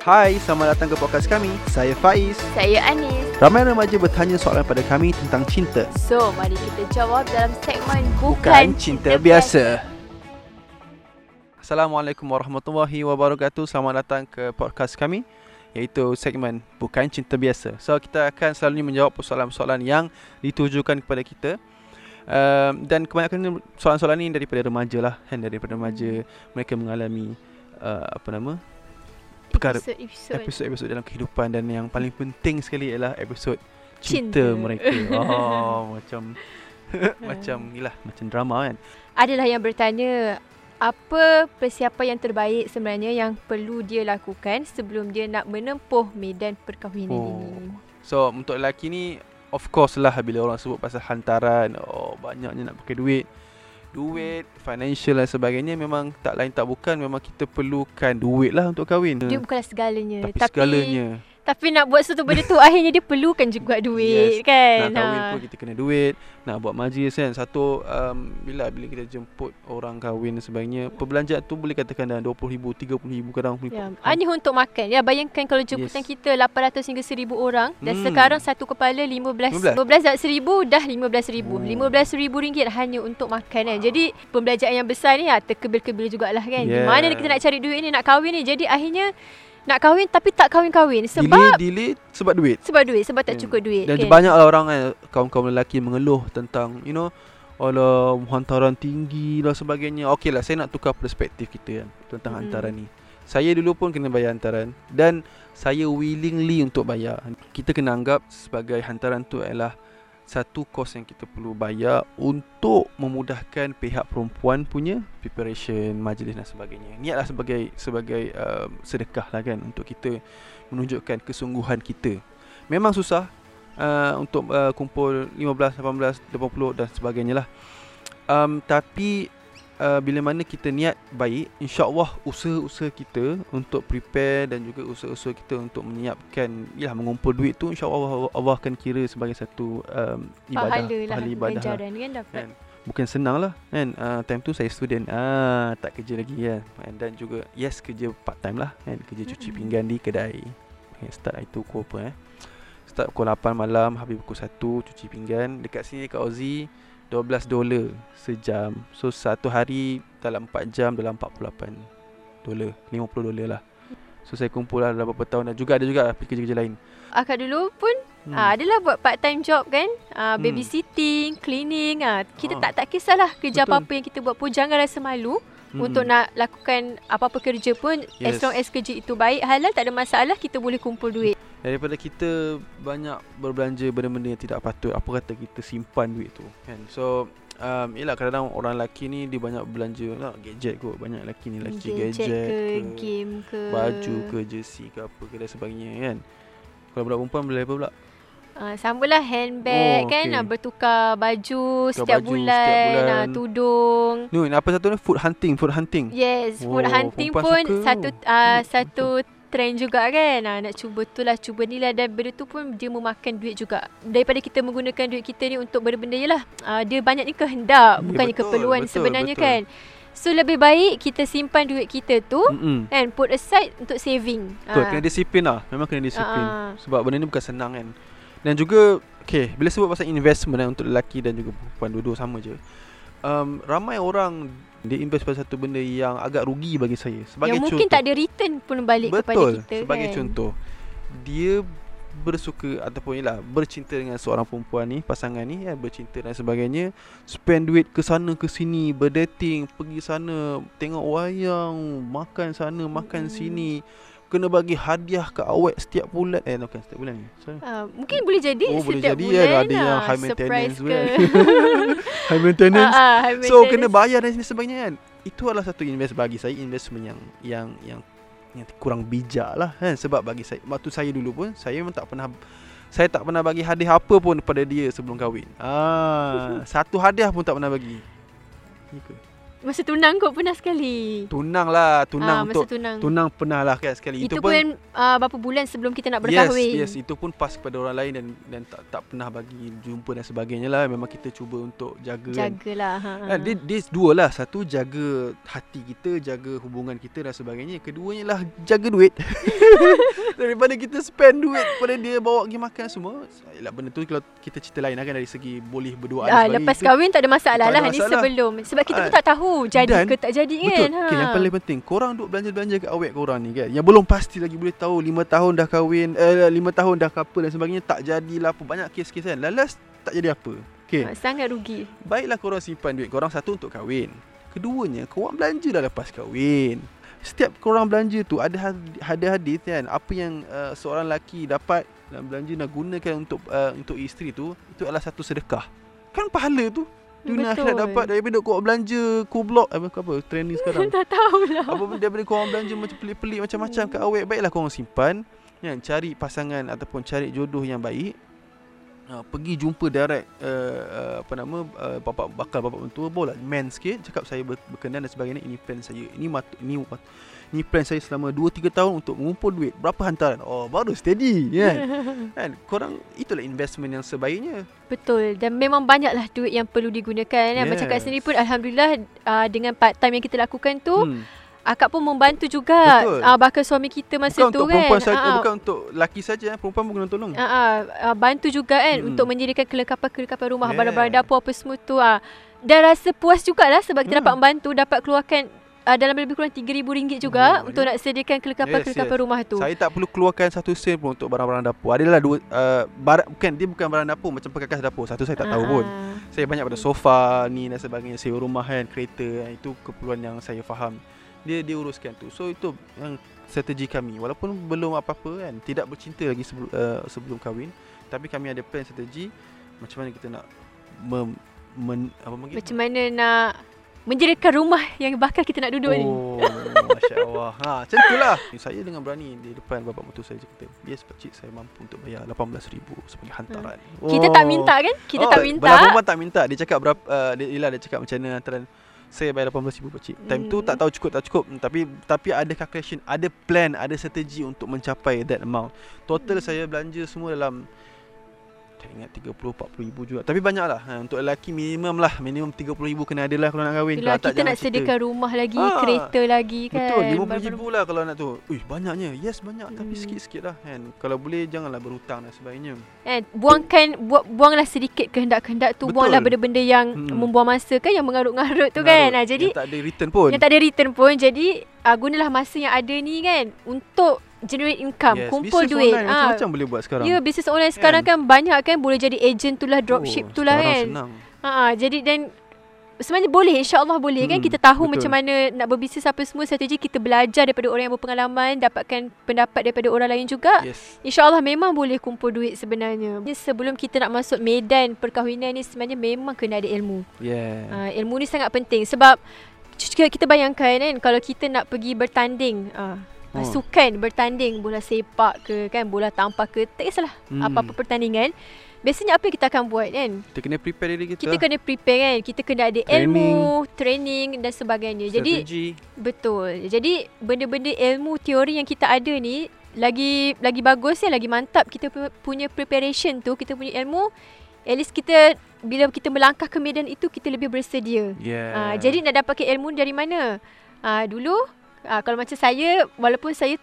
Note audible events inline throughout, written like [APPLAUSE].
Hai, selamat datang ke podcast kami. Saya Faiz. Saya Anis. Ramai remaja bertanya soalan pada kami tentang cinta. So, mari kita jawab dalam segmen Bukan, Bukan cinta biasa. Assalamualaikum warahmatullahi wabarakatuh. Selamat datang ke podcast kami iaitu segmen Bukan Cinta Biasa. So kita akan selalu menjawab persoalan-persoalan yang ditujukan kepada kita. Um, dan kebanyakan soalan-soalan ini daripada remaja lah kan daripada remaja mereka mengalami uh, apa nama perkara Episod-episod. episod-episod dalam kehidupan dan yang paling penting sekali ialah episod cinta, Cinta. mereka. [LAUGHS] Oh, macam macam inilah macam drama kan. Adalah yang bertanya, apa persiapan yang terbaik sebenarnya yang perlu dia lakukan sebelum dia nak menempuh medan perkahwinan Oh. ini? So untuk lelaki ni of course lah bila orang sebut pasal hantaran, oh banyaknya nak pakai duit. Duit, financial dan sebagainya memang tak lain tak bukan memang kita perlukan duit lah untuk kahwin. Dia bukanlah segalanya. Tapi, segalanya. Tapi nak buat sesuatu benda tu akhirnya dia perlukan juga duit Yes. kan. Nak kahwin pun kita kena duit Nak buat majlis kan Satu um, Bila bila kita jemput orang kahwin dan sebagainya Perbelanjaan tu boleh katakan dalam RM20,000 RM30,000 kadang Ya, hanya untuk makan. Ya, bayangkan kalau jemputan Yes. kita 800 hingga 1000 orang dan Hmm. sekarang satu kepala 15 15. 15 dan 1000 dah 15000. Oh. 15000 ringgit hanya untuk makan kan. Jadi pembelanjaan yang besar ni ya terkebil-kebil jugalah kan. Di Yeah. mana kita nak cari duit ni nak kahwin ni. Jadi akhirnya nak kahwin tapi tak kahwin-kahwin Delay, sebab delay sebab duit sebab duit sebab tak Hmm. cukup duit Dan kan. banyaklah orang kan Kaum-kaum lelaki mengeluh tentang You know Alah hantaran tinggi lah sebagainya Okey lah saya nak tukar perspektif kita kan Tentang Mm-mm. hantaran ni Saya dulu pun kena bayar hantaran Dan saya willingly untuk bayar Kita kena anggap sebagai hantaran tu adalah Satu kos yang kita perlu bayar Untuk memudahkan pihak perempuan punya Preparation, majlis dan sebagainya Niatlah sebagai sebagai uh, sedekah lah kan Untuk kita menunjukkan kesungguhan kita Memang susah uh, untuk uh, kumpul 15, 18, 80 dan sebagainya lah. Um, tapi uh, bila mana kita niat baik, insya-Allah usaha-usaha kita untuk prepare dan juga usaha-usaha kita untuk menyiapkan yalah mengumpul duit tu insya-Allah Allah, akan kira sebagai satu um, ibadah, pahala lah ibadah lah. ganjaran kan dapat. Kan? Bukan senang lah kan uh, Time tu saya student ah, Tak kerja lagi kan And Dan juga Yes kerja part time lah kan Kerja cuci Mm-mm. pinggan di kedai okay, Start hari tu pukul apa eh Start pukul 8 malam Habis pukul 1 Cuci pinggan Dekat sini dekat Aussie 12 dolar sejam So satu hari Dalam 4 jam Dalam 48 dolar 50 dolar lah So saya kumpul lah dalam beberapa tahun Dan juga ada juga lah kerja-kerja lain Akak dulu pun hmm. Ah, adalah buat part time job kan. Ah, Hmm. babysitting, cleaning. Ah, kita Ah. tak tak kisahlah kerja Betul. apa-apa yang kita buat pun jangan rasa malu Hmm. untuk nak lakukan apa-apa kerja pun as Yes. long as kerja itu baik, halal tak ada masalah, kita boleh kumpul duit. Daripada kita banyak berbelanja benda-benda yang tidak patut Apa kata kita simpan duit tu kan So um, Yelah kadang-kadang orang lelaki ni Dia banyak belanja lah, Gadget kot Banyak lelaki ni lelaki gadget, Gadget ke, ke game ke. Baju ke Jersey ke apa ke dan sebagainya kan Kalau budak perempuan boleh apa pula Ah, samalah handbag Oh, kan, okey. ah, bertukar baju Tukar setiap baju bulan, setiap bulan. Ah, tudung. Ni apa satu ni Food hunting Food hunting Yes, food Oh, hunting pun suka satu tu. uh, satu trend juga kan. Uh, nak cuba tu lah, cuba ni lah dan benda tu pun dia memakan duit juga. Daripada kita menggunakan duit kita ni untuk benda-benda je lah. Uh, dia banyak ni kehendak, Ya, bukannya betul, keperluan betul, sebenarnya betul. kan. So lebih baik kita simpan duit kita tu Mm-mm. and put aside untuk saving. Betul Ah. kena disiplin lah Memang kena disiplin Ah. Sebab benda ni bukan senang kan Dan juga Okay Bila sebut pasal investment kan, Untuk lelaki dan juga perempuan Dua-dua sama je um, Ramai orang Dia invest pada satu benda Yang agak rugi bagi saya Sebagai yang contoh mungkin tak ada return pun balik kepada Betul kita Sebagai kan. contoh Dia bersuka ataupun ialah bercinta dengan seorang perempuan ni pasangan ni ya bercinta dan sebagainya spend duit ke sana ke sini berdating pergi sana tengok wayang makan sana makan Mm-mm. sini kena bagi hadiah ke awet setiap bulan eh bukan setiap bulan ni sorry Ah, mungkin boleh jadi Oh, boleh setiap jadi bulan kan, ada yang ah, high maintenance ke. kan. [LAUGHS] high maintenance Ah, ah, high So kena maintenance. bayar dan sebagainya kan Itu adalah satu invest bagi saya Investment yang Yang yang yang kurang bijak lah kan Sebab bagi saya Waktu saya dulu pun Saya memang tak pernah Saya tak pernah bagi hadiah apa pun Pada dia sebelum kahwin ah, [LAUGHS] Satu hadiah pun tak pernah bagi ke? Masa tunang kot pernah sekali. Tunang lah, Ah, tunang masa untuk tunang. tunang pernah lah kan sekali. Itu, pun, uh, berapa bulan sebelum kita nak berkahwin. Yes, yes, itu pun pas kepada orang lain dan dan tak tak pernah bagi jumpa dan sebagainya lah. Memang kita cuba untuk jaga kan. Jagalah. Ha, ha. Kan, dia, dia dua lah Satu jaga hati kita Jaga hubungan kita dan sebagainya Keduanya lah jaga duit [LAUGHS] Daripada kita spend duit Pada dia bawa pergi makan semua Yalah benda tu kalau kita cerita lain lah kan Dari segi boleh berdoa sebagainya. lepas Itu- kahwin tak ada masalah tak ada lah ni masalah. sebelum sebab kita pun Ah, tak tahu jadi dan- ke tak jadi Betul. kan? Okay, Yang paling penting Korang duk belanja-belanja kat awet korang ni kan? Yang belum pasti lagi boleh tahu 5 tahun dah kahwin eh, 5 tahun dah couple dan sebagainya Tak jadilah apa. Banyak kes-kes kan? Lalas tak jadi apa. Okay Ah, sangat rugi. Baiklah korang simpan duit korang satu untuk kahwin. Keduanya, korang belanja dah lepas kahwin. Setiap korang belanja tu ada ada hadis kan? Apa yang uh, seorang lelaki dapat dan belanja nak gunakan untuk uh, untuk isteri tu itu adalah satu sedekah. Kan pahala tu dunia Betul. akhirat dapat daripada korang belanja kublok apa apa trending sekarang. [LAUGHS] tak tahulah apa pun daripada korang belanja macam pelik-pelik macam-macam kat awet baiklah korang simpan kan cari pasangan ataupun cari jodoh yang baik uh, pergi jumpa direct uh, uh, apa nama uh, bapak bakal bapak mentua boleh. Man sikit cakap saya ber- berkenan dan sebagainya ini plan saya. Ini mat, ini mat, ini plan saya selama 2 3 tahun untuk mengumpul duit. Berapa hantaran? Oh baru steady kan? [LAUGHS] Kan? Korang itulah investment yang sebaiknya. Betul. Dan memang banyaklah duit yang perlu digunakan kan. Macam kat Yes. sini pun alhamdulillah uh, dengan part time yang kita lakukan tu hmm. Akak pun membantu juga Betul. uh, bakal suami kita bukan masa tu untuk kan. perempuan saja Ah, ah. bukan untuk lelaki saja eh. perempuan pun kena tolong ah, ah, bantu juga kan Mm-mm. untuk menyediakan kelengkapan-kelengkapan rumah, Yeah. barang-barang dapur apa semua tu ah. Dan rasa puas jugalah sebab kita Hmm. dapat membantu, dapat keluarkan ah, dalam lebih kurang RM3,000 juga Oh, untuk ya. nak sediakan kelengkapan-kelengkapan Yes, yes. rumah tu. Saya tak perlu keluarkan satu sen pun untuk barang-barang dapur. Adalah dua uh, barang bukan dia bukan barang dapur macam perkakas dapur. Satu saya tak tahu pun. Saya banyak pada sofa ni dan sebagainya, sewa rumah kan, kereta kan. itu keperluan yang saya faham. Dia dia uruskan tu. So itu yang strategi kami. Walaupun belum apa-apa kan, tidak bercinta lagi sebelum uh, sebelum kahwin, tapi kami ada plan strategi macam mana kita nak mem, men, apa panggil? Macam mana nak menjadikan rumah yang bakal kita nak duduk ni. Oh, Masya Allah ha, Macam itulah Saya dengan berani Di depan bapak mertua saya Kata Yes pakcik saya mampu untuk bayar RM18,000 Sebagai hantaran Kita tak minta kan? Kita oh, tak minta. Belah perempuan tak minta Dia cakap berapa uh, dia, Yelah dia cakap macam mana hantaran saya bayar RM18,000 pakcik Time tu Hmm. tak tahu cukup tak cukup Hmm, Tapi tapi ada calculation Ada plan Ada strategi untuk mencapai that amount Total Hmm. saya belanja semua dalam tak ingat 30-40 ribu juga Tapi banyak lah ha, Untuk lelaki minimum lah Minimum 30 ribu kena ada lah Kalau nak kahwin Kalau tak kita jangan nak cerita. sediakan rumah lagi, Ah, kereta lagi kan. Betul, Baru- RM50,000 lah kalau nak tu. Uish, banyaknya. Yes, banyak tapi Hmm. sikit-sikit lah kan. Kalau boleh janganlah berhutang dan sebagainya. Kan, buangkan buang, buanglah sedikit kehendak-kehendak tu, Betul. buanglah benda-benda yang Hmm. membuang masa kan yang mengarut-ngarut tu Mengarut. kan. Ah, jadi yang tak ada return pun. yang tak ada return pun. Jadi uh, gunalah masa yang ada ni kan untuk generate income, yes. kumpul duit. Ah, macam-macam boleh buat sekarang. Ya, bisnes online sekarang kan banyak kan boleh jadi agent tu lah, dropship oh, tu lah sekarang kan. senang. Ha, jadi dan sebenarnya boleh, insya-Allah boleh kan Hmm, kita tahu betul. macam mana nak berbisnes apa semua strategi kita belajar daripada orang yang berpengalaman, dapatkan pendapat daripada orang lain juga. Yes. InsyaAllah memang boleh kumpul duit sebenarnya. Ni Sebelum kita nak masuk medan perkahwinan ni sebenarnya memang kena ada ilmu. Yeah. Uh, ilmu ni sangat penting sebab kita bayangkan kan kalau kita nak pergi bertanding uh, Oh. sukan bertanding bola sepak ke kan bola tampar ke tak kisahlah Hmm. apa-apa pertandingan biasanya apa yang kita akan buat kan Kita kena prepare diri kita. kita kena prepare kan kita kena ada Training. ilmu training dan sebagainya jadi Strategi. Betul. Jadi benda-benda ilmu teori yang kita ada ni lagi lagi bagus ya, lagi mantap kita pu- punya preparation tu, kita punya ilmu at least kita bila kita melangkah ke medan itu kita lebih bersedia. Yeah. Uh, jadi nak dapatkan ilmu dari mana? Uh, dulu uh, kalau macam saya walaupun saya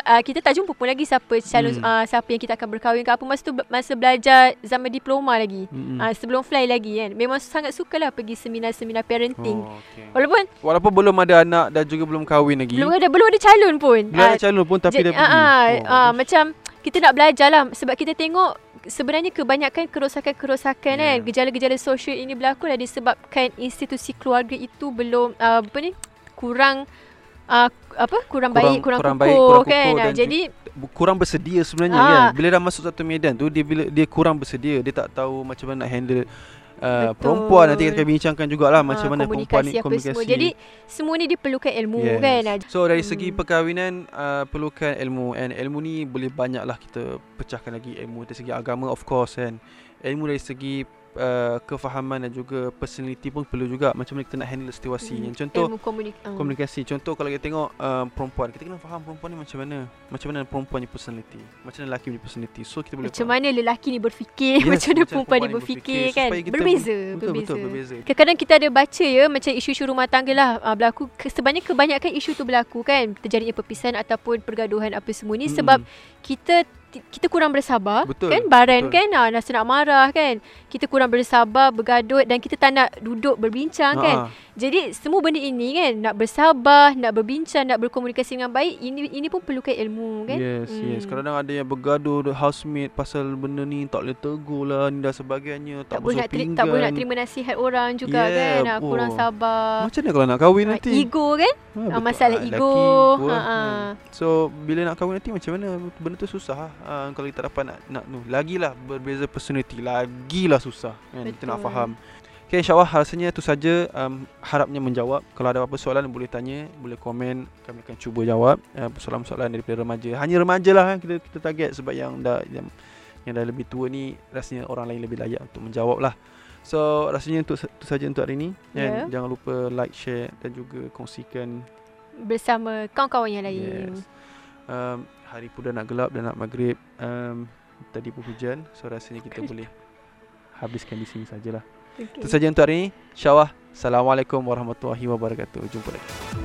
uh, kita tak jumpa pun lagi siapa calon Hmm. uh, siapa yang kita akan berkahwin ke apa masa tu masa belajar zaman diploma lagi. Mm-mm. Uh, sebelum fly lagi kan. Memang sangat sukalah pergi seminar-seminar parenting. Oh, okay. Walaupun Walaupun belum ada anak dan juga belum kahwin lagi. belum ada belum ada calon pun. Belum ada calon pun tapi Jadi, dah pergi. ah, ah, Oh, ah, macam kita nak belajar lah sebab kita tengok sebenarnya kebanyakan kerosakan-kerosakan Yeah. kan gejala-gejala sosial ini berlaku dah disebabkan institusi keluarga itu belum uh, apa ni kurang uh, apa kurang, Kurang- baik kurang, kurang kukuh, baik, kurang kan kukuh Ah, dan jadi kurang bersedia sebenarnya Ah. kan. Bila dah masuk satu medan tu dia bila dia kurang bersedia, dia tak tahu macam mana nak handle uh, Betul. perempuan nanti kita akan bincangkan jugalah macam ah, mana perempuan ni komunikasi semua jadi semua ni diperlukan ilmu Yes. kan So dari segi Hmm. perkahwinan uh, perlukan ilmu and ilmu ni boleh banyaklah kita pecahkan lagi ilmu dari segi agama of course kan. Ilmu dari segi uh, kefahaman dan juga personality pun perlu juga macam mana kita nak handle situasi. Hmm. Yang contoh ilmu komunik uh. komunikasi. Contoh kalau kita tengok uh, perempuan, kita kena faham perempuan ni macam mana. Macam mana perempuan ni personality. Macam mana lelaki punya personality. So kita boleh Macam faham. mana lelaki ni berfikir, Yes, [LAUGHS] macam mana perempuan ni perempuan ni berfikir, berfikir, kan. Berbeza, Betul berbeza. betul berbeza. Kadang-kadang kita ada baca ya macam isu-isu rumah tangga lah uh, berlaku sebenarnya kebanyakan isu tu berlaku kan terjadinya perpisahan ataupun pergaduhan apa semua ni Hmm. sebab kita kita kurang bersabar Betul, kan? Baran betul. kan? Ah, rasa nak marah kan? Kita kurang bersabar bergaduh dan kita tak nak duduk berbincang kan? Ha, jadi semua benda ini kan nak bersabar nak berbincang nak berkomunikasi dengan baik ini ini pun perlukan ilmu kan Yes, Hmm. yes. Kadang-kadang ada yang bergaduh housemate pasal benda ni tak boleh tegur lah ni dan sebagainya, tak tak, boleh nak teri- tak boleh nak terima nasihat orang juga Yeah, kan kurang oh. sabar Macam mana kalau nak kahwin Ah, nanti? ego kan Ha, Ah, betul. masalah Ah, ego. Ha, ha. ha. So bila nak kahwin nanti macam mana benda tu susah ha, kalau kita dapat nak nak tu. Lagilah berbeza personality, lagilah susah kan kita nak Betul. faham. Okay insyaAllah rasanya tu saja um, harapnya menjawab Kalau ada apa-apa soalan boleh tanya Boleh komen Kami akan cuba jawab uh, Soalan-soalan daripada remaja Hanya remaja lah kan kita, kita target Sebab yang dah yang, yang dah lebih tua ni Rasanya orang lain lebih layak untuk menjawab lah So rasanya untuk itu saja untuk hari ni Ya. kan? Jangan lupa like, share dan juga kongsikan bersama kawan-kawan yang lain Yes. Um, hari pun dah nak gelap dah nak maghrib. Um, tadi pun hujan. So rasanya kita [LAUGHS] boleh habiskan di sini sajalah. Okay. Itu saja untuk hari ini. InsyaAllah. Assalamualaikum warahmatullahi wabarakatuh. Jumpa lagi.